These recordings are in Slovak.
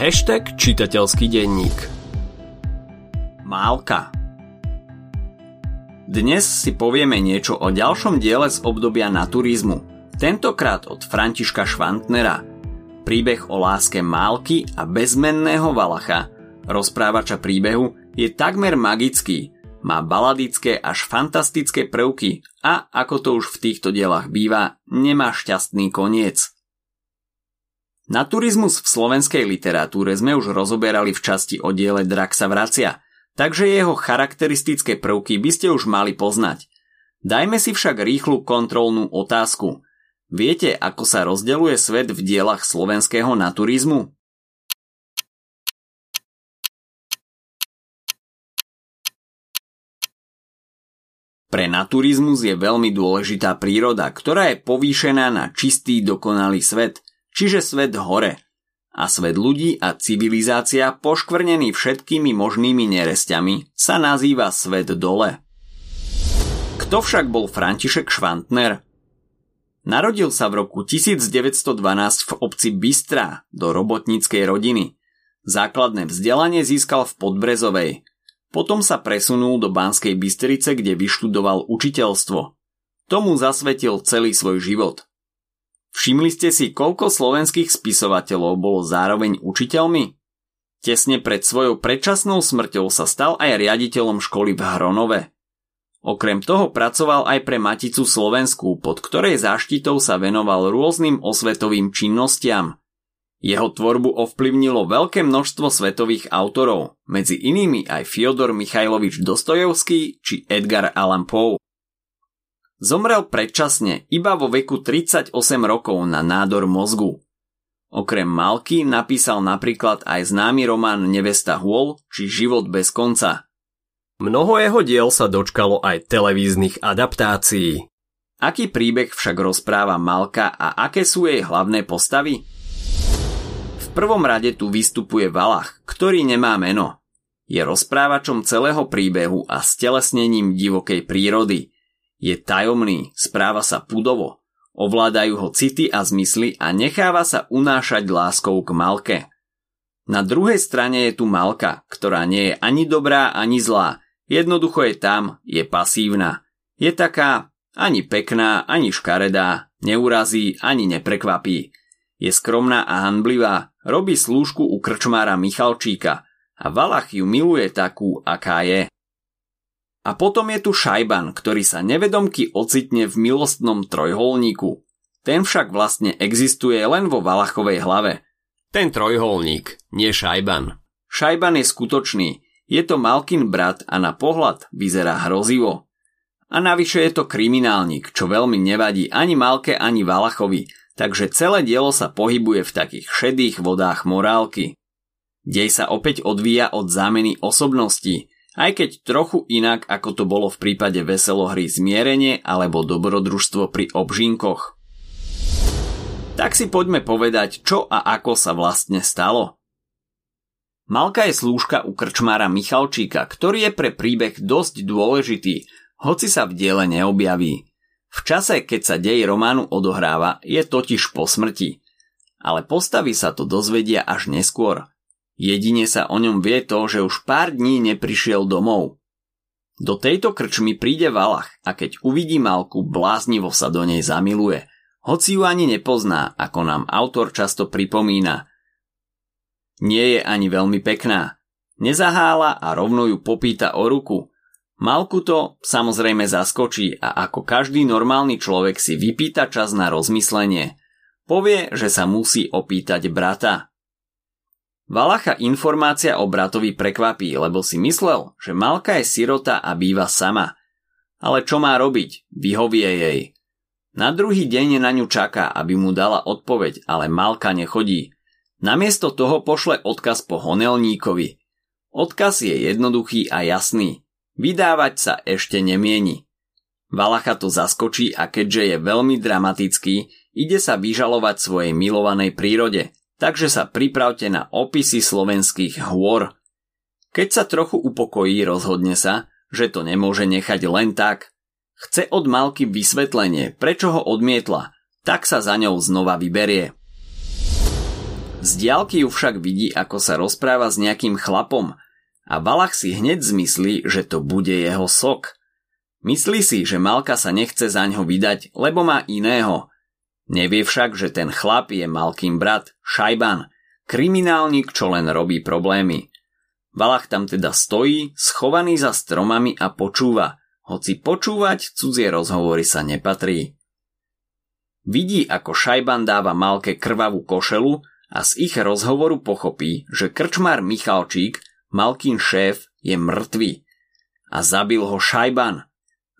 Hashtag čitateľský denník Málka Dnes si povieme niečo o ďalšom diele z obdobia naturizmu, tentokrát od Františka Švantnera. Príbeh o láske Málky a bezmenného Valacha, rozprávača príbehu, je takmer magický, má baladické až fantastické prvky a, ako to už v týchto dielach býva, nemá šťastný koniec. Naturizmus v slovenskej literatúre sme už rozoberali v časti o diele Drak sa vracia, takže jeho charakteristické prvky by ste už mali poznať. Dajme si však rýchlu kontrolnú otázku. Viete, ako sa rozdeľuje svet v dielach slovenského naturizmu? Pre naturizmus je veľmi dôležitá príroda, ktorá je povýšená na čistý dokonalý svet – čiže svet hore a svet ľudí a civilizácia poškvrnený všetkými možnými neresťami sa nazýva svet dole. Kto však bol František Švantner? Narodil sa v roku 1912 v obci Bystra do robotníckej rodiny. Základné vzdelanie získal v Podbrezovej. Potom sa presunul do Banskej Bystrice, kde vyštudoval učiteľstvo. Tomu zasvetil celý svoj život – Všimli ste si, koľko slovenských spisovateľov bolo zároveň učiteľmi? Tesne pred svojou predčasnou smrťou sa stal aj riaditeľom školy v Hronove. Okrem toho pracoval aj pre Maticu Slovenskú, pod ktorej záštitou sa venoval rôznym osvetovým činnostiam. Jeho tvorbu ovplyvnilo veľké množstvo svetových autorov, medzi inými aj Fyodor Michajlovič Dostojevský či Edgar Allan Poe. Zomrel predčasne, iba vo veku 38 rokov na nádor mozgu. Okrem Malky napísal napríklad aj známy román Nevesta Hôl či Život bez konca. Mnoho jeho diel sa dočkalo aj televíznych adaptácií. Aký príbeh však rozpráva Malka a aké sú jej hlavné postavy? V prvom rade tu vystupuje Valach, ktorý nemá meno. Je rozprávačom celého príbehu a stelesnením divokej prírody – je tajomný, správa sa pudovo, ovládajú ho city a zmysly a necháva sa unášať láskou k Malke. Na druhej strane je tu Malka, ktorá nie je ani dobrá, ani zlá. Jednoducho je tam, je pasívna. Je taká ani pekná, ani škaredá, neurazí, ani neprekvapí. Je skromná a hanblivá, robí slúžku u krčmára Michalčíka a Valach ju miluje takú, aká je. A potom je tu Šajban, ktorý sa nevedomky ocitne v milostnom trojholníku. Ten však vlastne existuje len vo Valachovej hlave. Ten trojholník, nie Šajban. Šajban je skutočný, je to Malkin brat a na pohľad vyzerá hrozivo. A navyše je to kriminálnik, čo veľmi nevadí ani Malke, ani Valachovi, takže celé dielo sa pohybuje v takých šedých vodách morálky. Dej sa opäť odvíja od zámeny osobností, aj keď trochu inak ako to bolo v prípade veselohry zmierenie alebo dobrodružstvo pri obžinkoch. Tak si poďme povedať, čo a ako sa vlastne stalo. Malka je slúžka u krčmára Michalčíka, ktorý je pre príbeh dosť dôležitý, hoci sa v diele neobjaví. V čase, keď sa dej románu odohráva, je totiž po smrti. Ale postavy sa to dozvedia až neskôr, Jedine sa o ňom vie to, že už pár dní neprišiel domov. Do tejto krčmy príde Valach a keď uvidí Malku, bláznivo sa do nej zamiluje. Hoci ju ani nepozná, ako nám autor často pripomína. Nie je ani veľmi pekná. Nezahála a rovno ju popýta o ruku. Malku to samozrejme zaskočí a ako každý normálny človek si vypýta čas na rozmyslenie. Povie, že sa musí opýtať brata. Valacha informácia o bratovi prekvapí, lebo si myslel, že Malka je sirota a býva sama. Ale čo má robiť? Vyhovie jej. Na druhý deň na ňu čaká, aby mu dala odpoveď, ale Malka nechodí. Namiesto toho pošle odkaz po Honelníkovi. Odkaz je jednoduchý a jasný. Vydávať sa ešte nemieni. Valacha to zaskočí a keďže je veľmi dramatický, ide sa vyžalovať svojej milovanej prírode – takže sa pripravte na opisy slovenských hôr. Keď sa trochu upokojí, rozhodne sa, že to nemôže nechať len tak. Chce od Malky vysvetlenie, prečo ho odmietla, tak sa za ňou znova vyberie. Z diálky ju však vidí, ako sa rozpráva s nejakým chlapom a Valach si hneď zmyslí, že to bude jeho sok. Myslí si, že Malka sa nechce za ňo vydať, lebo má iného. Nevie však, že ten chlap je Malkým brat, Šajban, kriminálnik, čo len robí problémy. Valach tam teda stojí, schovaný za stromami a počúva, hoci počúvať cudzie rozhovory sa nepatrí. Vidí, ako Šajban dáva Malke krvavú košelu a z ich rozhovoru pochopí, že krčmár Michalčík, Malkin šéf, je mŕtvý. A zabil ho Šajban.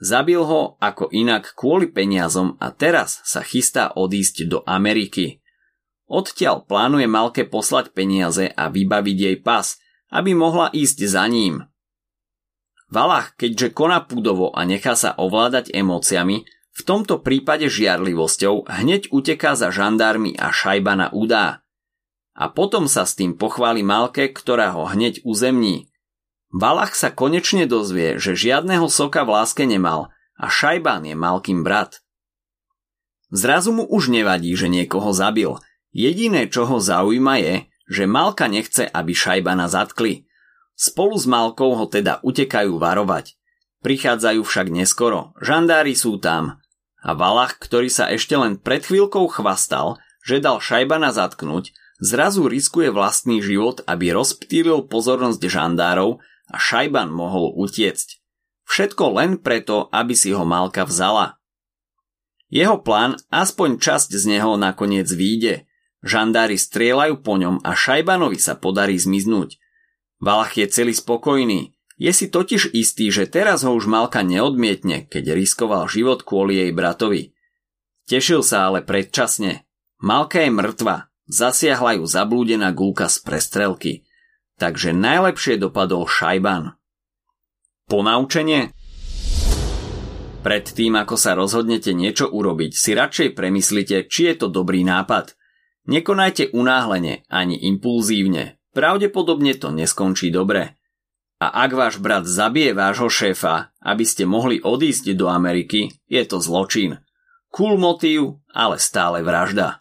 Zabil ho ako inak kvôli peniazom a teraz sa chystá odísť do Ameriky. Odtiaľ plánuje Malke poslať peniaze a vybaviť jej pas, aby mohla ísť za ním. Valach, keďže koná pudovo a nechá sa ovládať emóciami, v tomto prípade žiarlivosťou hneď uteká za žandármi a šajbana udá. A potom sa s tým pochváli Malke, ktorá ho hneď uzemní. Valach sa konečne dozvie, že žiadneho soka v láske nemal a Šajban je Malkým brat. Zrazu mu už nevadí, že niekoho zabil – Jediné, čo ho zaujíma je, že Malka nechce, aby Šajbana zatkli. Spolu s Malkou ho teda utekajú varovať. Prichádzajú však neskoro, žandári sú tam. A Valach, ktorý sa ešte len pred chvíľkou chvastal, že dal Šajbana zatknúť, zrazu riskuje vlastný život, aby rozptýlil pozornosť žandárov a Šajban mohol utiecť. Všetko len preto, aby si ho Malka vzala. Jeho plán, aspoň časť z neho nakoniec výjde – Žandári strieľajú po ňom a Šajbanovi sa podarí zmiznúť. Valach je celý spokojný. Je si totiž istý, že teraz ho už Malka neodmietne, keď riskoval život kvôli jej bratovi. Tešil sa ale predčasne. Malka je mŕtva. Zasiahla ju zablúdená gulka z prestrelky. Takže najlepšie dopadol Šajban. Ponaučenie? Pred tým, ako sa rozhodnete niečo urobiť, si radšej premyslite, či je to dobrý nápad – Nekonajte unáhlene ani impulzívne. Pravdepodobne to neskončí dobre. A ak váš brat zabije vášho šéfa, aby ste mohli odísť do Ameriky, je to zločin. Cool motív, ale stále vražda.